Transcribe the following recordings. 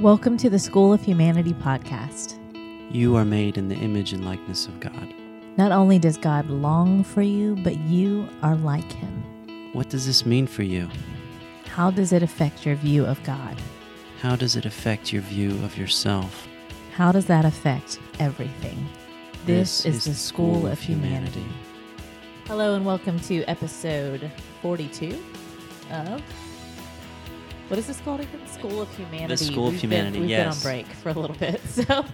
Welcome to the School of Humanity podcast. You are made in the image and likeness of God. Not only does God long for you, but you are like him. What does this mean for you? How does it affect your view of God? How does it affect your view of yourself? How does that affect everything? This, is, the School, of Humanity. Hello, and welcome to episode 42 of. What is this called again? School of Humanity. The School of We've Humanity, Been, we've been on break for a little bit. So,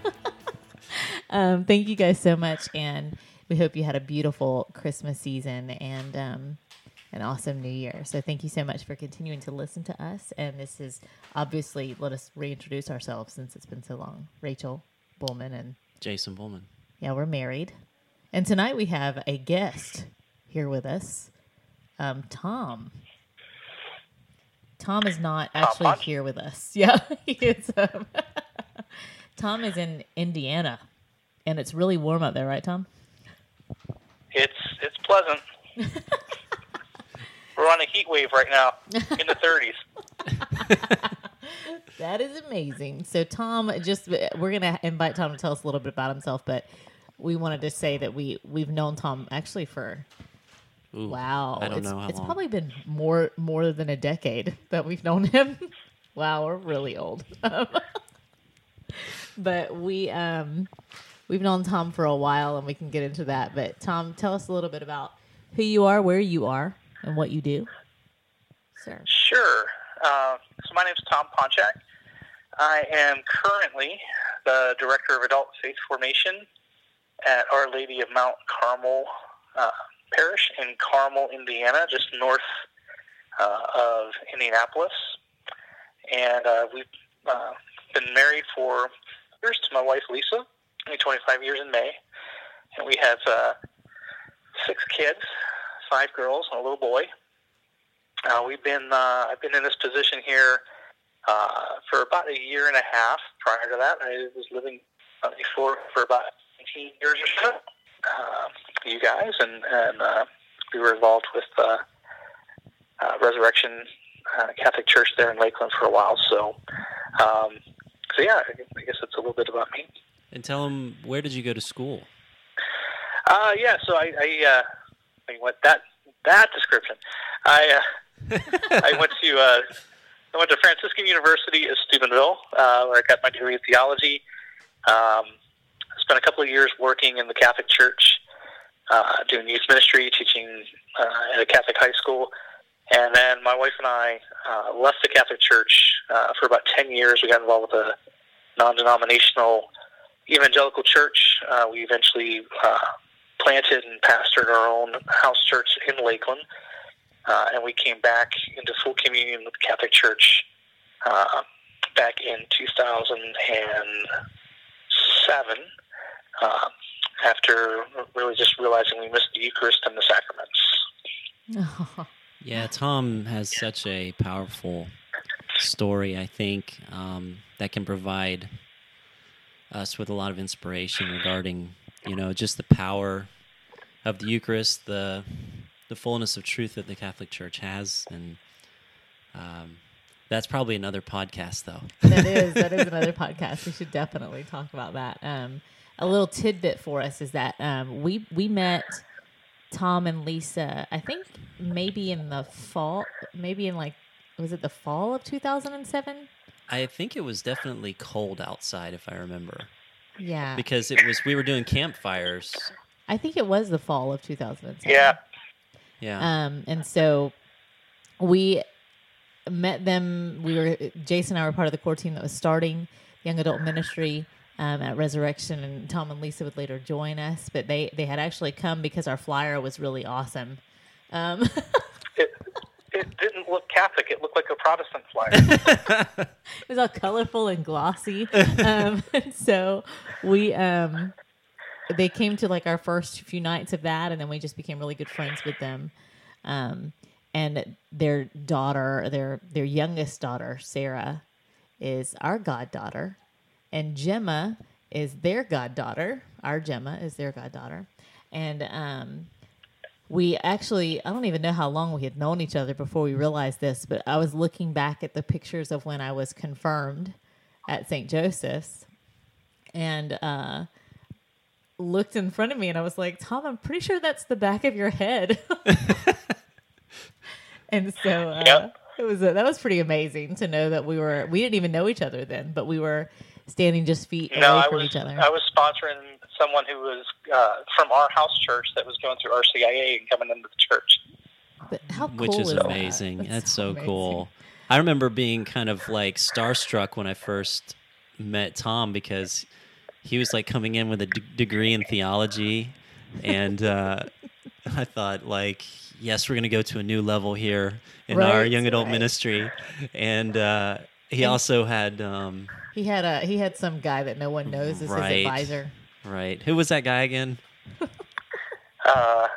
um, thank you guys so much. And we hope you had a beautiful Christmas season and um, an awesome new year. So, thank you so much for continuing to listen to us. And this is obviously, let us reintroduce ourselves since it's been so long. Rachel Bullman and Jason Bullman. yeah, we're married. And tonight we have a guest here with us, um, Tom. Tom is not actually here with us. Yeah, he is. Um, Tom is in Indiana, and it's really warm up there, right, Tom? It's it's pleasant. We're on a heat wave right now in the 30s. That is amazing. So, Tom, just we're gonna invite Tom to tell us a little bit about himself, but we wanted to say that we we've known Tom actually for Ooh, Wow, I don't it's, know how it's long. probably been more more than a decade that we've known him. wow, we're really old. but we um we've known Tom for a while, and we can get into that. But Tom, tell us a little bit about who you are, where you are, and what you do, sir. Sure. Uh, so my name's Tom Ponchak. I am currently the director of adult faith formation at Our Lady of Mount Carmel uh, Parish in Carmel, Indiana, just north uh, of Indianapolis. And uh, we've uh, been married for years to my wife Lisa, only 25 years in May, and we have uh, six kids, five girls and a little boy. Uh, we've been uh, I've been in this position here uh, for about a year and a half. Prior to that, I was living uh, before for about 18 years or so. Uh, you guys and and uh, we were involved with uh, uh, Resurrection uh, Catholic Church there in Lakeland for a while. So, um, so yeah, I guess- that's a little bit about me. And tell them where did you go to school? Uh, yeah, so I, I, uh, I went that that description. I uh, I went to uh, I went to Franciscan University of Steubenville, uh, where I got my degree in theology. Um, spent a couple of years working in the Catholic Church, uh, doing youth ministry, teaching uh, at a Catholic high school, and then my wife and I uh, left the Catholic Church uh, for about ten years. We got involved with a non-denominational evangelical church. Uh, we eventually uh, planted and pastored our own house church in Lakeland, uh, and we came back into full communion with the Catholic Church uh, back in 2007. Uh, after really just realizing we missed the Eucharist and the sacraments. Yeah, Tom has such a powerful story, I think, um, that can provide us with a lot of inspiration regarding, you know, just the power of the Eucharist, the the fullness of truth that the Catholic Church has, and um, that's probably another podcast, though. that is that is another podcast. We should definitely talk about that. Um, a little tidbit for us is that um, we we met Tom and Lisa. I think maybe in the fall, maybe in like was it the fall of two thousand and seven? I think it was definitely cold outside, if I remember, Yeah, because it was we were doing campfires. I think it was the fall of two thousand and seven. Yeah. Yeah, Um, and so we met them. We were Jason and I were part of the core team that was starting young adult ministry um, at Resurrection, and Tom and Lisa would later join us. But they they had actually come because our flyer was really awesome. Um, It, it didn't look Catholic. It looked like a Protestant flyer. it was all colorful and glossy. um, and so we um, they came to like our first few nights of that, and then we just became really good friends with them. Um, and their daughter, their their youngest daughter, Sarah, is our goddaughter, and Gemma is their goddaughter. Our Gemma is their goddaughter, and um, we actually I don't even know how long we had known each other before we realized this, but I was looking back at the pictures of when I was confirmed at St. Joseph's, and uh, looked in front of me, and I was like, "Tom, I'm pretty sure that's the back of your head." and so uh, Yep. it was that was pretty amazing to know that we were we didn't even know each other then, but we were standing just feet No, away I from was each other. I was sponsoring someone who was uh, from our house church that was going through RCIA and coming into the church. But how cool which is that? amazing. That's, so amazing. cool. I remember being kind of like starstruck when I first met Tom because he was like coming in with a d- degree in theology, and uh, I thought like, yes, we're going to go to a new level here in our young adult right. ministry, and uh, he also had um, He had a he had some guy that no one knows as Right. his advisor. right. Who was that guy again? Uh,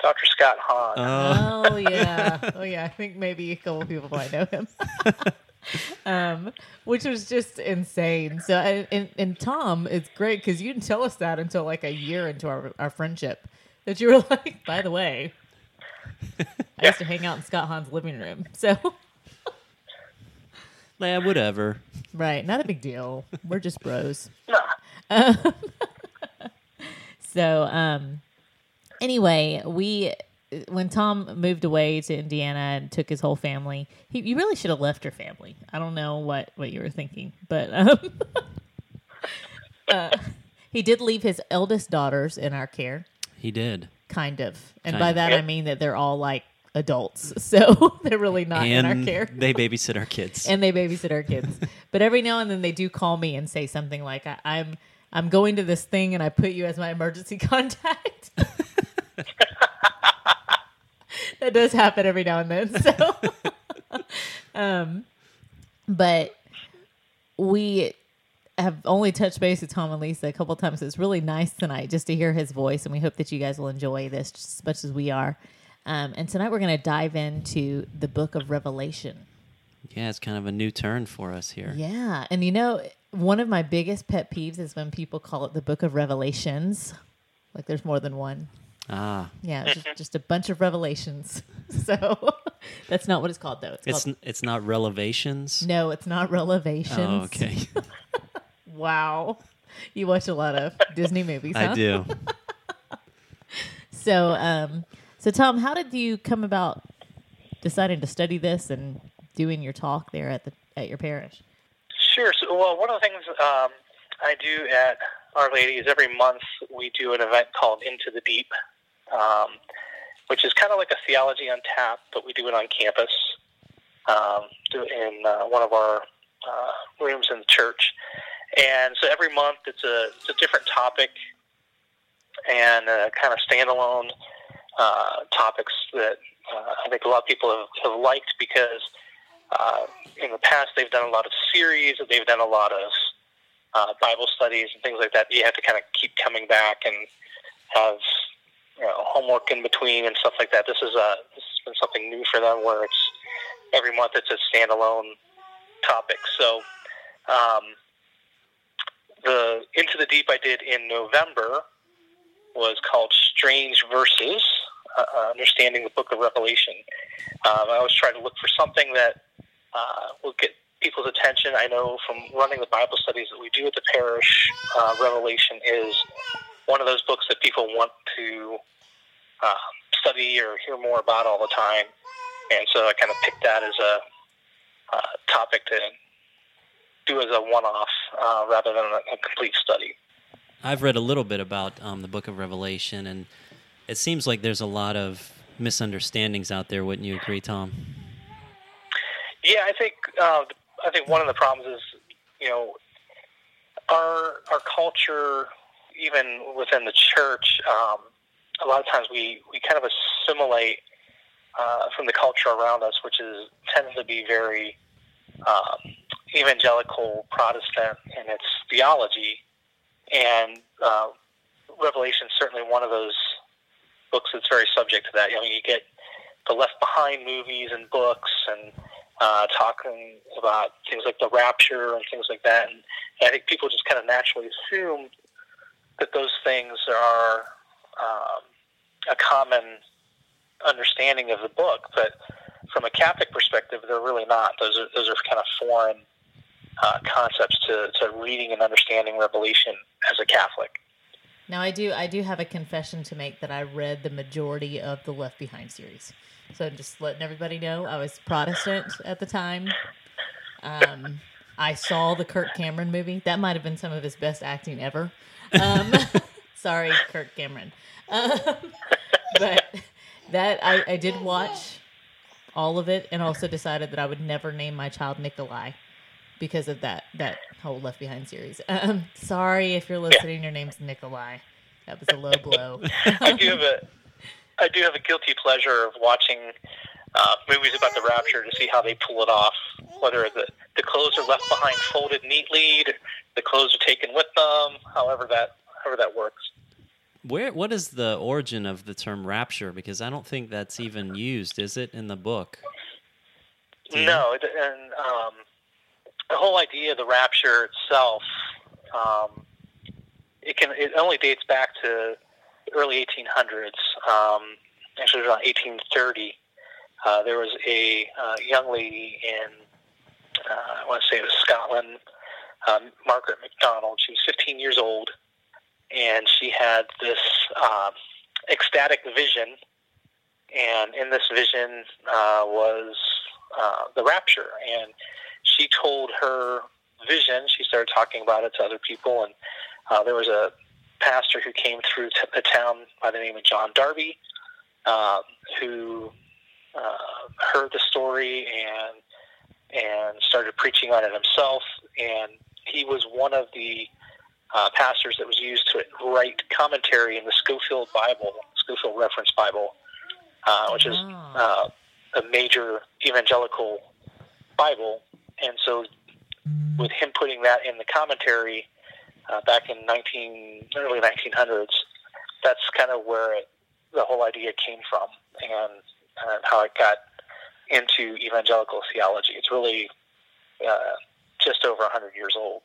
Dr. Scott Hahn. Oh, Oh yeah, oh yeah. I think maybe a couple people might know him. um, which was just insane. So and, and, and Tom, it's great because you didn't tell us that until like a year into our our friendship. That you were like, by the way, I used to hang out in Scott Hahn's living room. So yeah, whatever. right, not a big deal. We're just bros. Nah. So, um, anyway, we when Tom moved away to Indiana and took his whole family, he you really should have left your family. I don't know what what you were thinking, but um, uh, he did leave his eldest daughters in our care, He did. kind of, and Kind by of. that I mean that they're all like adults, so they're really not in our care. they babysit our kids. and they babysit our kids. but every now and then they do call me and say something like, I, "I'm I'm going to this thing, and I put you as my emergency contact." that does happen every now and then. So, um, but we have only touched base with Tom and Lisa a couple times. It's really nice tonight just to hear his voice, and we hope that you guys will enjoy this just as much as we are. Um, and tonight we're going to dive into the book of Revelation. yeah, it's kind of a new turn for us here. Yeah. And you know, one of my biggest pet peeves is when people call it the book of revelations. Like there's more than one. Ah, Yeah, it's just, just a bunch of revelations. So that's not what it's called, though. It's, it's called, it's not relevations. no, it's not revelations. Oh, okay. Wow. You watch a lot of Disney movies, huh? I do. So, um, so Tom, how did you come about deciding to study this and doing your talk there at the at your parish? Sure. So, well, one of the things um, I do at Our Lady is every month we do an event called Into the Deep, um, which is kind of like a theology on tap, but we do it on campus um, in uh, one of our uh, rooms in the church. And so every month it's a, it's a different topic and uh, kind of standalone uh, topics that uh, I think a lot of people have, have liked because uh, in the past they've done a lot of series, they've done a lot of uh, Bible studies and things like that. You have to kind of keep coming back and have you know, homework in between and stuff like that. This is a this has been something new for them where it's every month it's a standalone topic. So um, the Into the Deep I did in November was called Strange Verses, uh, Understanding the Book of Revelation. Um, I always try to look for something that uh, will get people's attention. I know from running the Bible studies that we do at the parish, uh, Revelation is one of those books that people want to uh, study or hear more about all the time. And so I kind of picked that as a uh, topic to do as a one-off uh, rather than a, a complete study. I've read a little bit about um, the Book of Revelation, and it seems like there's a lot of misunderstandings out there. Wouldn't you agree, Tom? Yeah, I think uh, I think one of the problems is you know our our culture, even within the church, um, a lot of times we we kind of assimilate uh, from the culture around us, which is tends to be very um, evangelical Protestant in its theology, and uh, Revelation certainly one of those books that's very subject to that. I mean, you get the Left Behind movies and books and uh, talking about things like the rapture and things like that. And I think people just kind of naturally assume that those things are um, a common understanding of the book, but from a Catholic perspective, they're really not. Those are those are kind of foreign uh, concepts to, to reading and understanding Revelation as a Catholic. Now I do I do have a confession to make that I read the majority of the Left Behind series. So I'm just letting everybody know I was Protestant at the time. Um, I saw the Kirk Cameron movie. That might have been some of his best acting ever. Um, sorry, Kirk Cameron. Um, but that I, I did watch all of it and also decided that I would never name my child Nikolai because of that that whole Left Behind series. Um, sorry if you're listening, your name's Nikolai. That was a low blow. I do have a I do have a guilty pleasure of watching uh, movies about the rapture to see how they pull it off. Whether the the clothes are left behind folded neatly, the clothes are taken with them. However that however that works. Where what is the origin of the term rapture? Because I don't think that's even used, is it, in the book? No, it- and um, the whole idea of the rapture itself, um, it can it only dates back to the early 1800s. Um, actually, around 1830, uh, there was a uh, young lady in uh, I want to say it was Scotland, um, Margaret MacDonald. She was 15 years old, and she had this um, ecstatic vision. And in this vision uh, was uh, the rapture. And she told her vision. She started talking about it to other people, and uh, there was a pastor who came through t- the town by the name of John Darby, um, who uh, heard the story and and started preaching on it himself. And he was one of the uh, pastors that was used to write commentary in the Scofield Bible, Scofield Reference Bible, uh, which is Ah. uh, a major evangelical Bible. And so, with him putting that in the commentary uh, back in 19 early 1900s, that's kind of where it, the whole idea came from, and, and how it got into evangelical theology. It's really uh, just over 100 years old.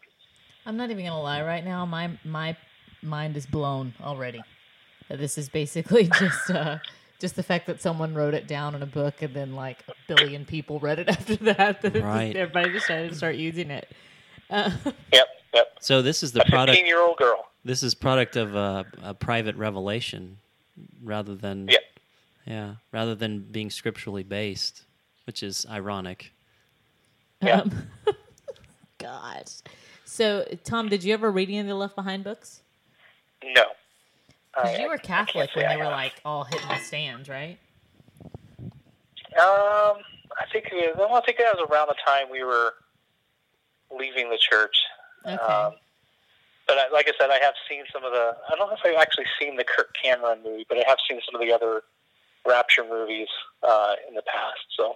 I'm not even gonna lie. Right now, my my mind is blown already. This is basically just uh, just the fact that someone wrote it down in a book and then like a billion people read it after that. that Right. everybody decided to start using it. Uh, Yep, yep. So this is the A product. 15 year old girl. This is product of a, a private revelation, rather than Yep. yeah, rather than being scripturally based, which is ironic. Yeah. um, God. So, Tom, did you ever read any of the Left Behind books? No. Because you were Catholic when they were like all hitting the stands, right? Um, I think it was, I think that was around the time we were leaving the church. Okay. Um, but I, like I said, I have seen some of the. I don't know if I've actually seen the Kirk Cameron movie, but I have seen some of the other Rapture movies uh, in the past. So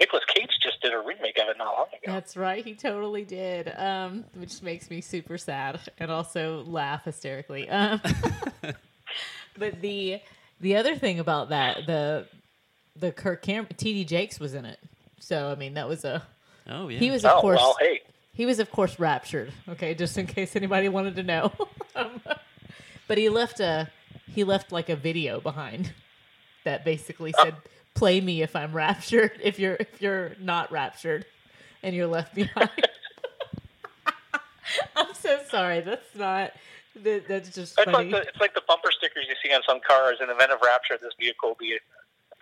Nicolas Cage just did a remake of it not long ago. That's right. He totally did. Um, which makes me super sad and also laugh hysterically. Um, but the the other thing about that the the Kirk Cam TD Jakes was in it. So I mean that was a Oh yeah. he was of oh course well, hey, he was of course raptured. Okay, just in case anybody wanted to know. um, but he left a he left like a video behind that basically said play me if I'm raptured if you're if you're not raptured and you're left behind. I'm so sorry. That's not that, that's just it's funny. like the it's like the bumper stickers you see on some cars. In the event of rapture, this vehicle will be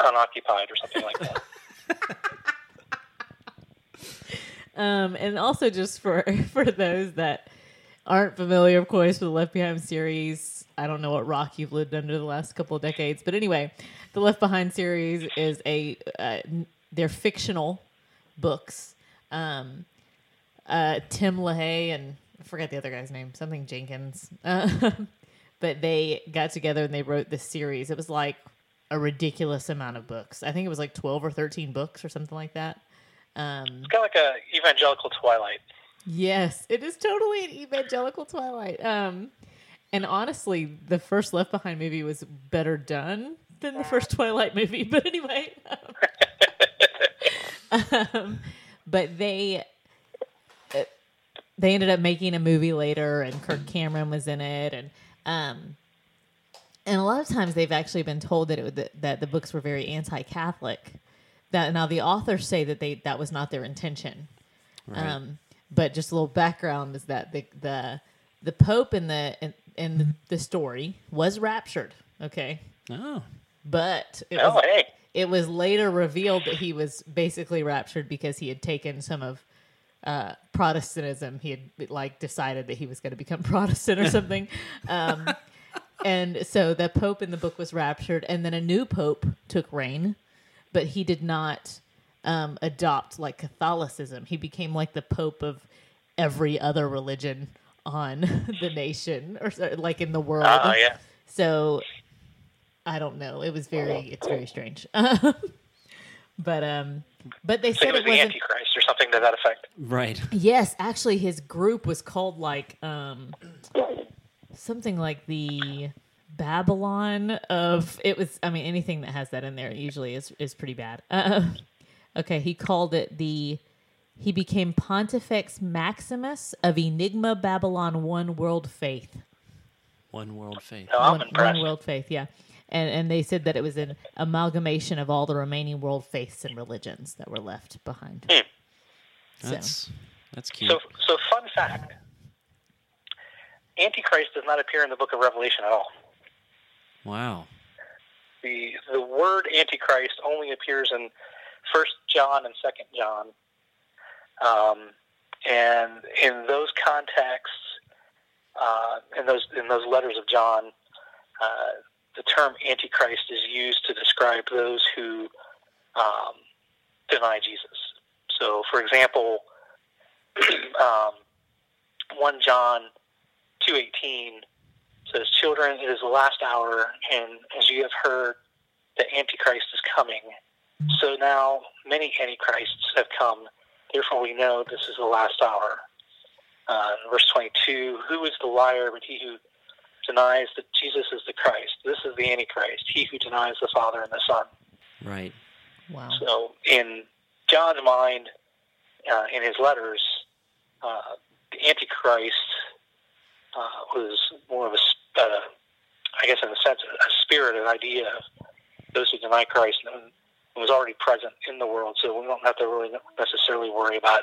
unoccupied or something like that. Um, and also just for for those that aren't familiar, of course, with the Left Behind series. I don't know what rock you've lived under the last couple of decades, but anyway, the Left Behind series is a uh, they're fictional books. Um, uh, Tim LaHaye and I forget the other guy's name, something Jenkins. Uh, but they got together and they wrote this series. It was like a ridiculous amount of books. I think it was like twelve or thirteen books or something like that. Um, It's kind of like a evangelical Twilight. Yes, it is totally an evangelical Twilight. Um, and honestly, the first Left Behind movie was better done than the first Twilight movie. But anyway, um, um, but they uh, they ended up making a movie later, and Kirk Cameron was in it, and um, and a lot of times they've actually been told that it would, that, that the books were very anti-Catholic. That now the authors say that they that was not their intention. Um, but just a little background is that the the the Pope in the in, in the, the story was raptured. Okay, Oh, but it Oh, hey. it was later revealed that he was basically raptured because he had taken some of uh, Protestantism. He had like decided that he was going to become Protestant or something. um, and so the Pope in the book was raptured, and then a new Pope took reign, but he did not um, adopt like Catholicism. He became like the Pope of every other religion on the nation or like in the world. Uh, yeah. So I don't know. It was very it's very strange. but um but they So said he was it the wasn't Antichrist or something to that effect. right. Yes, actually his group was called like um something like the Babylon of it was I mean anything that has that in there usually is is pretty bad. Uh, okay, he called it the he became Pontifex Maximus of Enigma Babylon One World Faith. One world faith. No, I'm one, impressed. one world faith, yeah. And and they said that it was an amalgamation of all the remaining world faiths and religions that were left behind. Hmm. So, That's that's cute. So, so fun fact: Antichrist does not appear in the Book of Revelation at all. wow. the The word Antichrist only appears in First John and Second John, um, and in those contexts, uh, in those in those letters of John, uh, the term Antichrist is used to describe those who um, deny Jesus. So, for example, um, one John two eighteen says, "Children, it is the last hour, and as you have heard, the Antichrist is coming. So now many Antichrists have come. Therefore, we know this is the last hour." Uh, verse twenty-two: Who is the liar but he who denies that Jesus is the Christ? This is the Antichrist, he who denies the Father and the Son. Right. wow. So, in John's mind, uh, in his letters, uh, the Antichrist uh, was more of a, s- uh, I guess, in a sense, a spirit, an idea of those who deny Christ, and was already present in the world. So we don't have to really necessarily worry about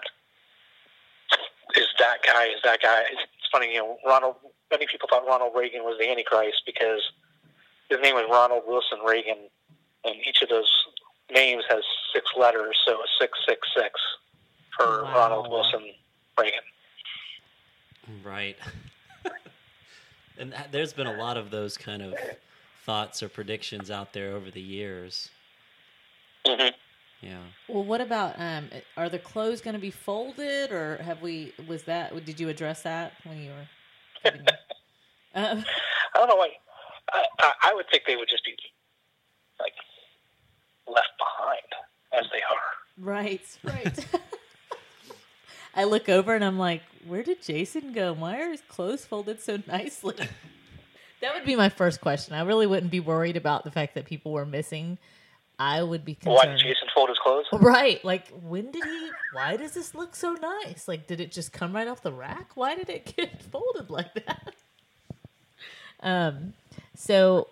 is that guy, is that guy. It's funny, you know, Ronald. Many people thought Ronald Reagan was the Antichrist because his name was Ronald Wilson Reagan, and each of those names has six letters, so it's six six six for Wow. Ronald Wilson Reagan. Right. and that- there's been a lot of those kind of thoughts or predictions out there over the years. hmm Yeah. Well, what about um? Are the clothes going to be folded, or have we? Was that? Did you address that when you were? Giving, um, I don't know why. I, I, I would think they would just be like left behind as they are. right, right. I look over and I'm like, where did Jason go? Why are his clothes folded so nicely? that would be my first question. I really wouldn't be worried about the fact that people were missing. I would be concerned. Why did Jason fold his clothes? Right. Like, when did he? Why does this look so nice? Like, did it just come right off the rack? Why did it get folded like that? Um. So,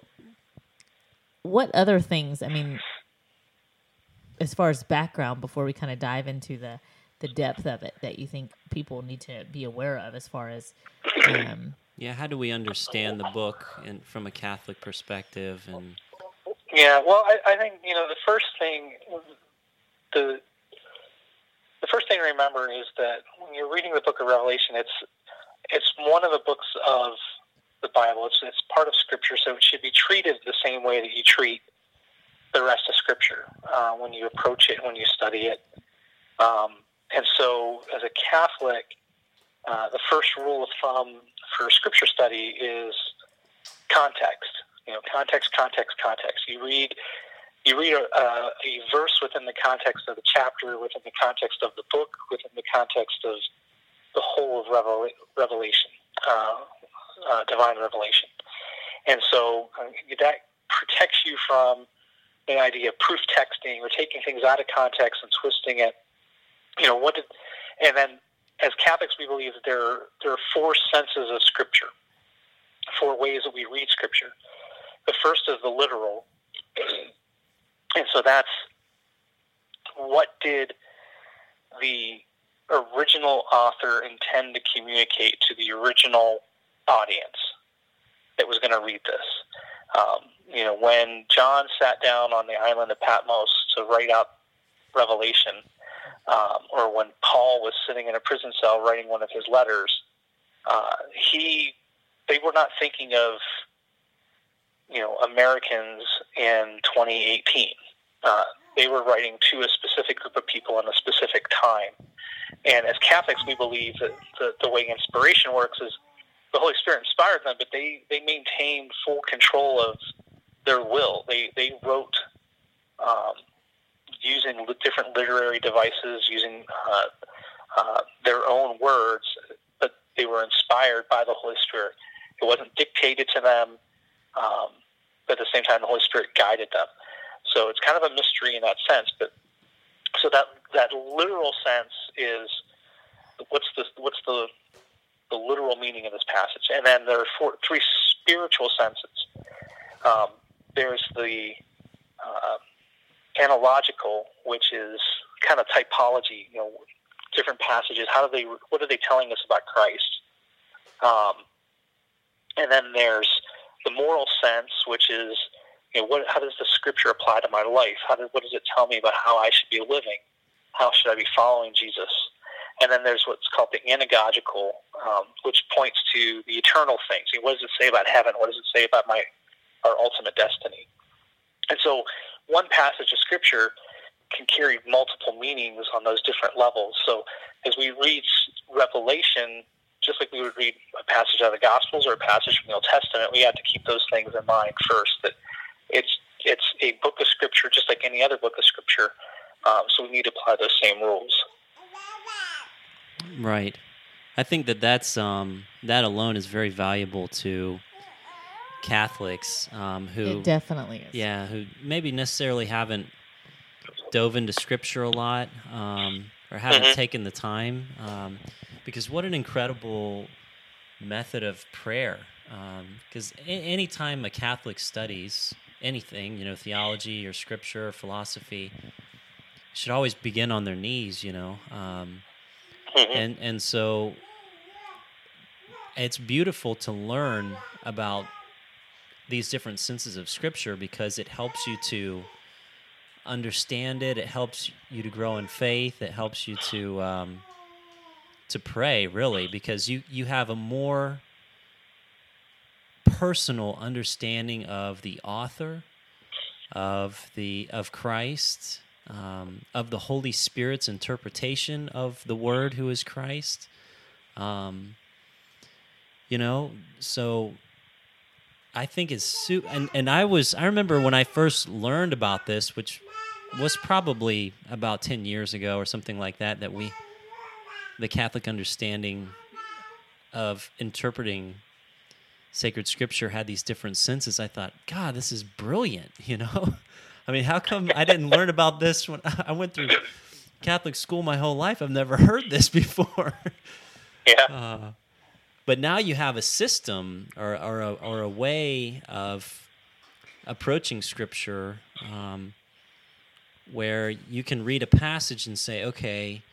what other things? I mean, as far as background, before we kind of dive into the the depth of it, that you think people need to be aware of, as far as, um, Yeah. How do we understand the book and from a Catholic perspective? And Yeah, well, I, I think you know the first thing the the first thing to remember is that when you're reading the Book of Revelation, it's it's one of the books of the Bible. It's it's part of Scripture, so it should be treated the same way that you treat the rest of Scripture uh, when you approach it, when you study it. Um, and so, as a Catholic, uh, the first rule of thumb for Scripture study is context. You know, context, context, context. You read, you read a, a, verse within the context of the chapter, within the context of the book, within the context of the whole of Revel- Revelation, uh, uh, divine revelation. And so uh, that protects you from the idea of proof texting or taking things out of context and twisting it. You know, what did, and then as Catholics, we believe that there are, there are four senses of Scripture, four ways that we read Scripture. The first is the literal, and so that's what did the original author intend to communicate to the original audience that was going to read this? Um, you know, when John sat down on the island of Patmos to write out Revelation, um, or when Paul was sitting in a prison cell writing one of his letters, uh, he they were not thinking of you know Americans in 2018. Uh, they were writing to a specific group of people in a specific time. And as Catholics, we believe that the, the way inspiration works is the Holy Spirit inspired them, but they, they maintained full control of their will. They, they wrote um, using different literary devices, using uh, uh, their own words, but they were inspired by the Holy Spirit. It wasn't dictated to them, um, but at the same time, the Holy Spirit guided them. So it's kind of a mystery in that sense. But so that that literal sense is what's the what's the the literal meaning of this passage, and then there are four, three spiritual senses. Um, there's the uh, analogical, which is kind of typology. You know, different passages. How do they? What are they telling us about Christ? Um, and then there's the moral sense, which is you know, what, how does the scripture apply to my life? How does, what does it tell me about how I should be living? How should I be following Jesus? And then there's what's called the anagogical, um, which points to the eternal things. What does it say about heaven? What does it say about my our ultimate destiny? And so, one passage of scripture can carry multiple meanings on those different levels. So, as we read Revelation, just like we would read passage out of the Gospels or a passage from the Old Testament, we have to keep those things in mind first. That it's it's a book of scripture, just like any other book of scripture. Um, so we need to apply those same rules. Right. I think that that's um, that alone is very valuable to Catholics um, who It definitely is. yeah who maybe necessarily haven't dove into scripture a lot um, or haven't Mhm. taken the time um, because what an incredible method of prayer because a- anytime a catholic studies anything you know theology or scripture or philosophy should always begin on their knees you know um, Mhm. and and so it's beautiful to learn about these different senses of scripture because it helps you to understand it it helps you to grow in faith it helps you to um, to pray really because you you have a more personal understanding of the author of the of Christ um, of the Holy Spirit's interpretation of the Word, who is Christ. Um, you know, so I think it's su- and and I was I remember when I first learned about this, which was probably about ten years ago or something like that, that we the Catholic understanding of interpreting sacred scripture had these different senses. I thought, God, this is brilliant. You know, I mean, how come I didn't learn about this when I went through Catholic school my whole life? I've never heard this before. Yeah. Uh, but now you have a system or, or, a, or a way of approaching scripture um, where you can read a passage and say, okay,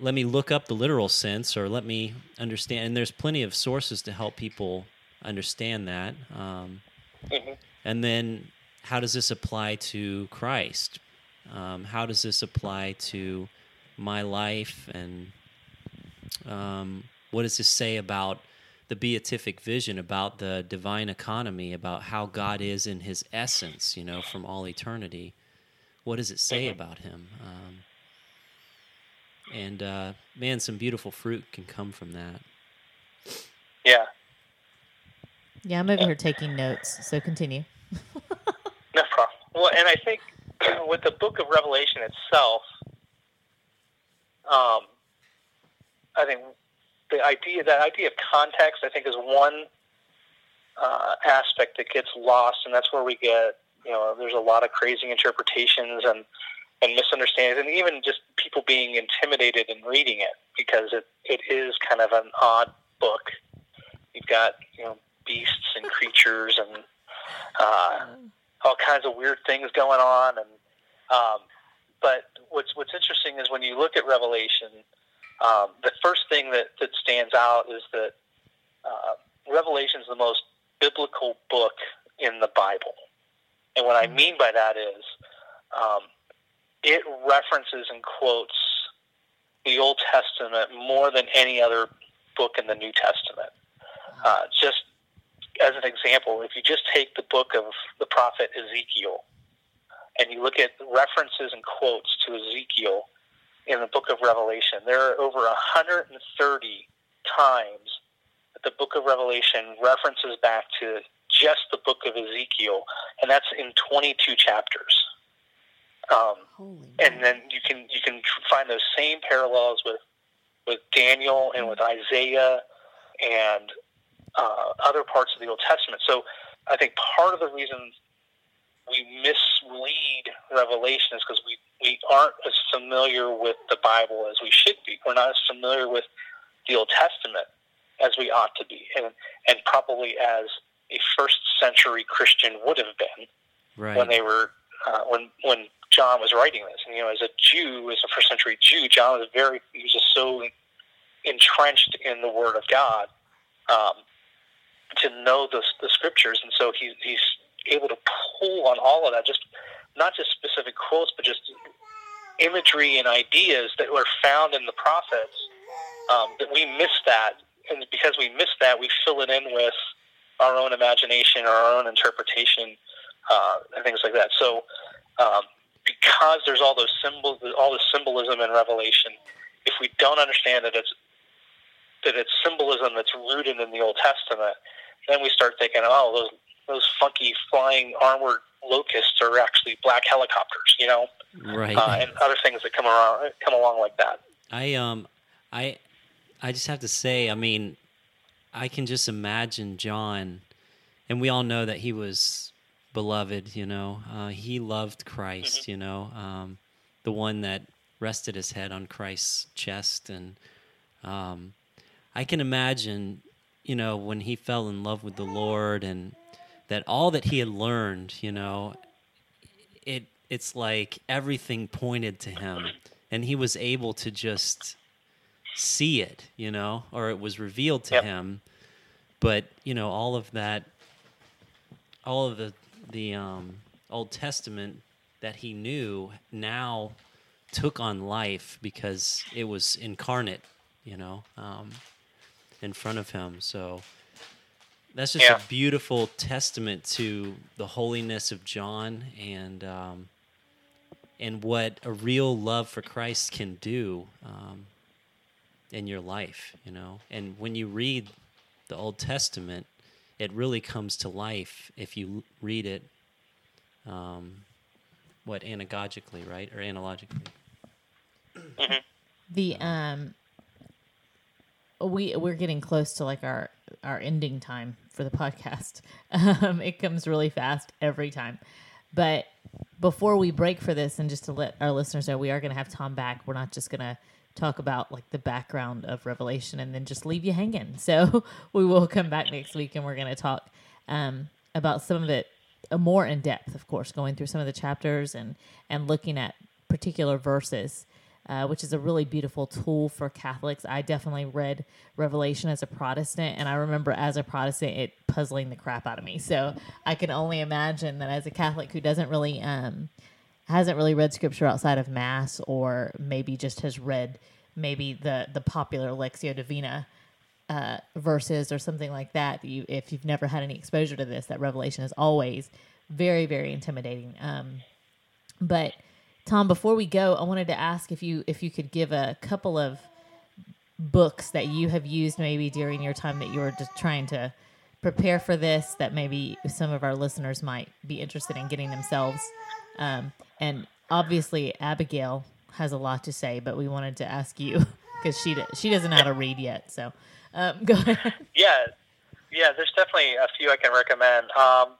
let me look up the literal sense or let me understand. And there's plenty of sources to help people understand that. Um, Mhm. and then how does this apply to Christ? Um, how does this apply to my life? And um, what does this say about the beatific vision, about the divine economy, about how God is in his essence, you know, from all eternity? What does it say Mhm. about him? And uh, man, some beautiful fruit can come from that. Yeah. Yeah, I'm over here taking notes, so continue. No problem. Well, and I think with the book of Revelation itself, um, I think the idea that idea of context, I think, is one uh, aspect that gets lost, and that's where we get you know there's a lot of crazy interpretations and and misunderstandings, and even just people being intimidated in reading it because it it is kind of an odd book. You've got you know beasts and creatures and uh, all kinds of weird things going on and um, but what's what's interesting is when you look at Revelation Um, the first thing that, that stands out is that uh, Revelation is the most biblical book in the Bible. And what I mean by that is um, it references and quotes the Old Testament more than any other book in the New Testament. Uh, just as an example, if you just take the book of the prophet Ezekiel and you look at references and quotes to Ezekiel in the book of Revelation, there are over 130 times that the book of Revelation references back to just the book of Ezekiel, and that's in 22 chapters. Um, and then you can you can find those same parallels with with Daniel and with Isaiah and uh, other parts of the Old Testament. So I think part of the reason we mislead Revelation is because we, we aren't as familiar with the Bible as we should be. We're not as familiar with the Old Testament as we ought to be, and and probably as a first century Christian would have been right. when they were uh, when when John was writing this. And you know, as a Jew, as a first century Jew, John was very he was just so entrenched in the Word of God um, to know the the scriptures, and so he, he's able to pull on all of that, just not just specific quotes, but just imagery and ideas that were found in the prophets. Um, that we miss that, and because we miss that, we fill it in with our own imagination or our own interpretation uh, and things like that. So, um, because there's all those symbols, all the symbolism in Revelation, if we don't understand that it's that it's symbolism that's rooted in the Old Testament, then we start thinking, oh, those those funky flying armored locusts are actually black helicopters, you know, right, uh, and other things that come around come along like that. I um, I, I just have to say, I mean, I can just imagine John, and we all know that he was beloved. You know, uh, he loved Christ. Mm-hmm. You know, um, the one that rested his head on Christ's chest, and um, I can imagine, you know, when he fell in love with the Lord, and that all that he had learned, you know, it it's like everything pointed to him, and he was able to just see it, you know, or it was revealed to Yep. him. But you know, all of that, all of the the um, Old Testament that he knew now took on life because it was incarnate, you know, um, in front of him. So that's just Yeah. a beautiful testament to the holiness of John and um, and what a real love for Christ can do um, in your life, you know. And when you read the Old Testament, it really comes to life if you read it, um, what anagogically, right, or analogically. the um we we're getting close to like our our ending time for the podcast. Um it comes really fast every time. But before we break for this and just to let our listeners know we are going to have tom back. We're not just going to talk about like the background of revelation and then just leave you hanging so we will come back next week and we're going to talk um about some of it uh, more in depth of course going through some of the chapters and and looking at particular verses uh, which is a really beautiful tool for Catholics. I definitely read Revelation as a Protestant, and I remember as a Protestant it puzzling the crap out of me. So I can only imagine that as a Catholic who doesn't really um, hasn't really read Scripture outside of Mass, or maybe just has read maybe the the popular Lectio Divina uh, verses or something like that. You, if you've never had any exposure to this, that Revelation is always very, very intimidating. Um, but Tom, before we go, I wanted to ask if you if you could give a couple of books that you have used maybe during your time that you were just trying to prepare for this that maybe some of our listeners might be interested in getting themselves. Um, and obviously, Abigail has a lot to say, but we wanted to ask you because she she doesn't know how to read yet. So um, go ahead. Yeah, yeah. There's definitely a few I can recommend. Um,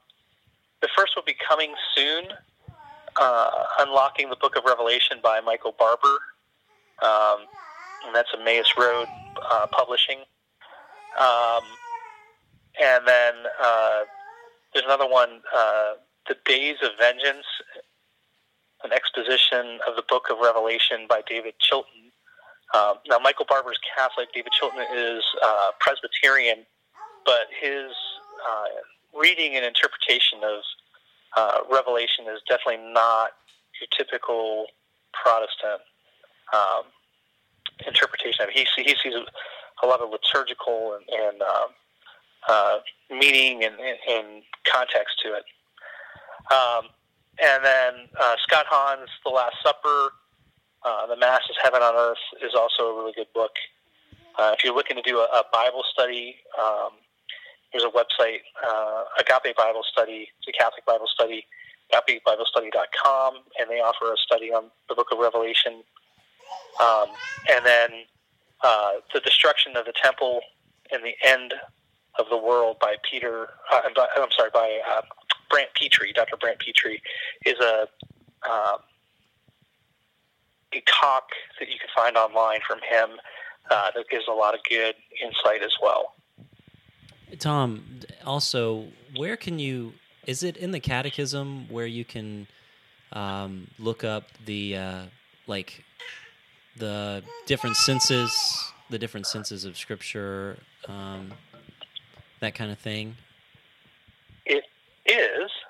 the first will be coming soon. Uh, Unlocking the Book of Revelation by Michael Barber, um, and that's Emmaus Road uh, Publishing. Um, and then uh, there's another one, uh, The Days of Vengeance, an exposition of the Book of Revelation by David Chilton. Um, now, Michael Barber is Catholic, David Chilton is uh, Presbyterian, but his uh, reading and interpretation of uh, Revelation is definitely not your typical Protestant um, interpretation of it. He, he sees a lot of liturgical and, and um, uh, meaning and, and, context to it. And then uh, Scott Hahn's The Lamb's Supper, uh, The Mass is Heaven on Earth is also a really good book. Uh, if you're looking to do a, a Bible study, um, there's a website, uh, Agape Bible Study. It's a Catholic Bible study, agapebiblestudy.com, and they offer a study on the book of Revelation. Um, and then uh, The Destruction of the Temple and the End of the World by Peter, uh, I'm sorry, by uh, Brant Pitre, Dr. Brant Pitre, is a um, a talk that you can find online from him uh, that gives a lot of good insight as well. Tom, also, where can you? Is it in the Catechism where you can um, look up the uh, like the different senses, the different senses of Scripture, um, that kind of thing?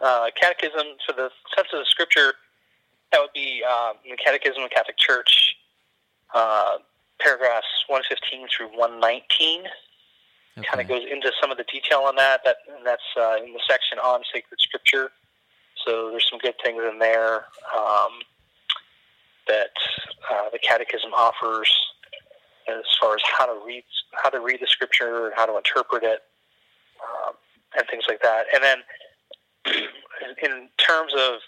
Uh, Catechism for the senses of the Scripture. That would be um, the Catechism of the Catholic Church, uh, paragraphs 115 through 119. Okay. Kind of goes into some of the detail on that. That and that's uh, in the section on sacred scripture. So there's some good things in there um, that uh, the Catechism offers as far as how to read how to read the scripture and how to interpret it, um, and things like that. And then in terms of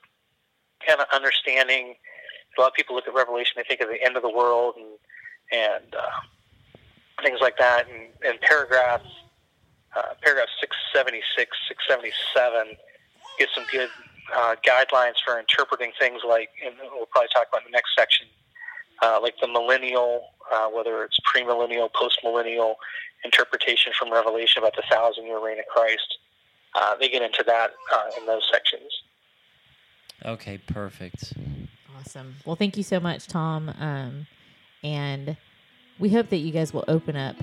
kind of understanding, a lot of people look at Revelation, they think of the end of the world and and uh, things like that. And, and paragraph uh, paragraph 676, 677 gives some good uh, guidelines for interpreting things like, and we'll probably talk about in the next section, uh, like the millennial, uh, whether it's premillennial, postmillennial interpretation from Revelation about the thousand year reign of Christ. Uh, they get into that uh, in those sections. Okay, perfect. Awesome. Well, thank you so much, Tom. Um, and we hope that you guys will open up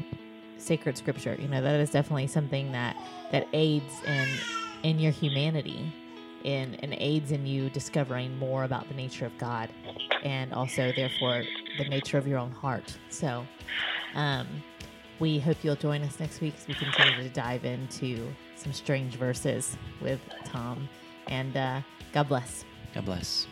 sacred scripture. You know, that is definitely something that that aids in in your humanity in and aids in you discovering more about the nature of God and also therefore the nature of your own heart. So um, we hope you'll join us next week as we continue to dive into some strange verses with Tom. And uh, God bless. God bless.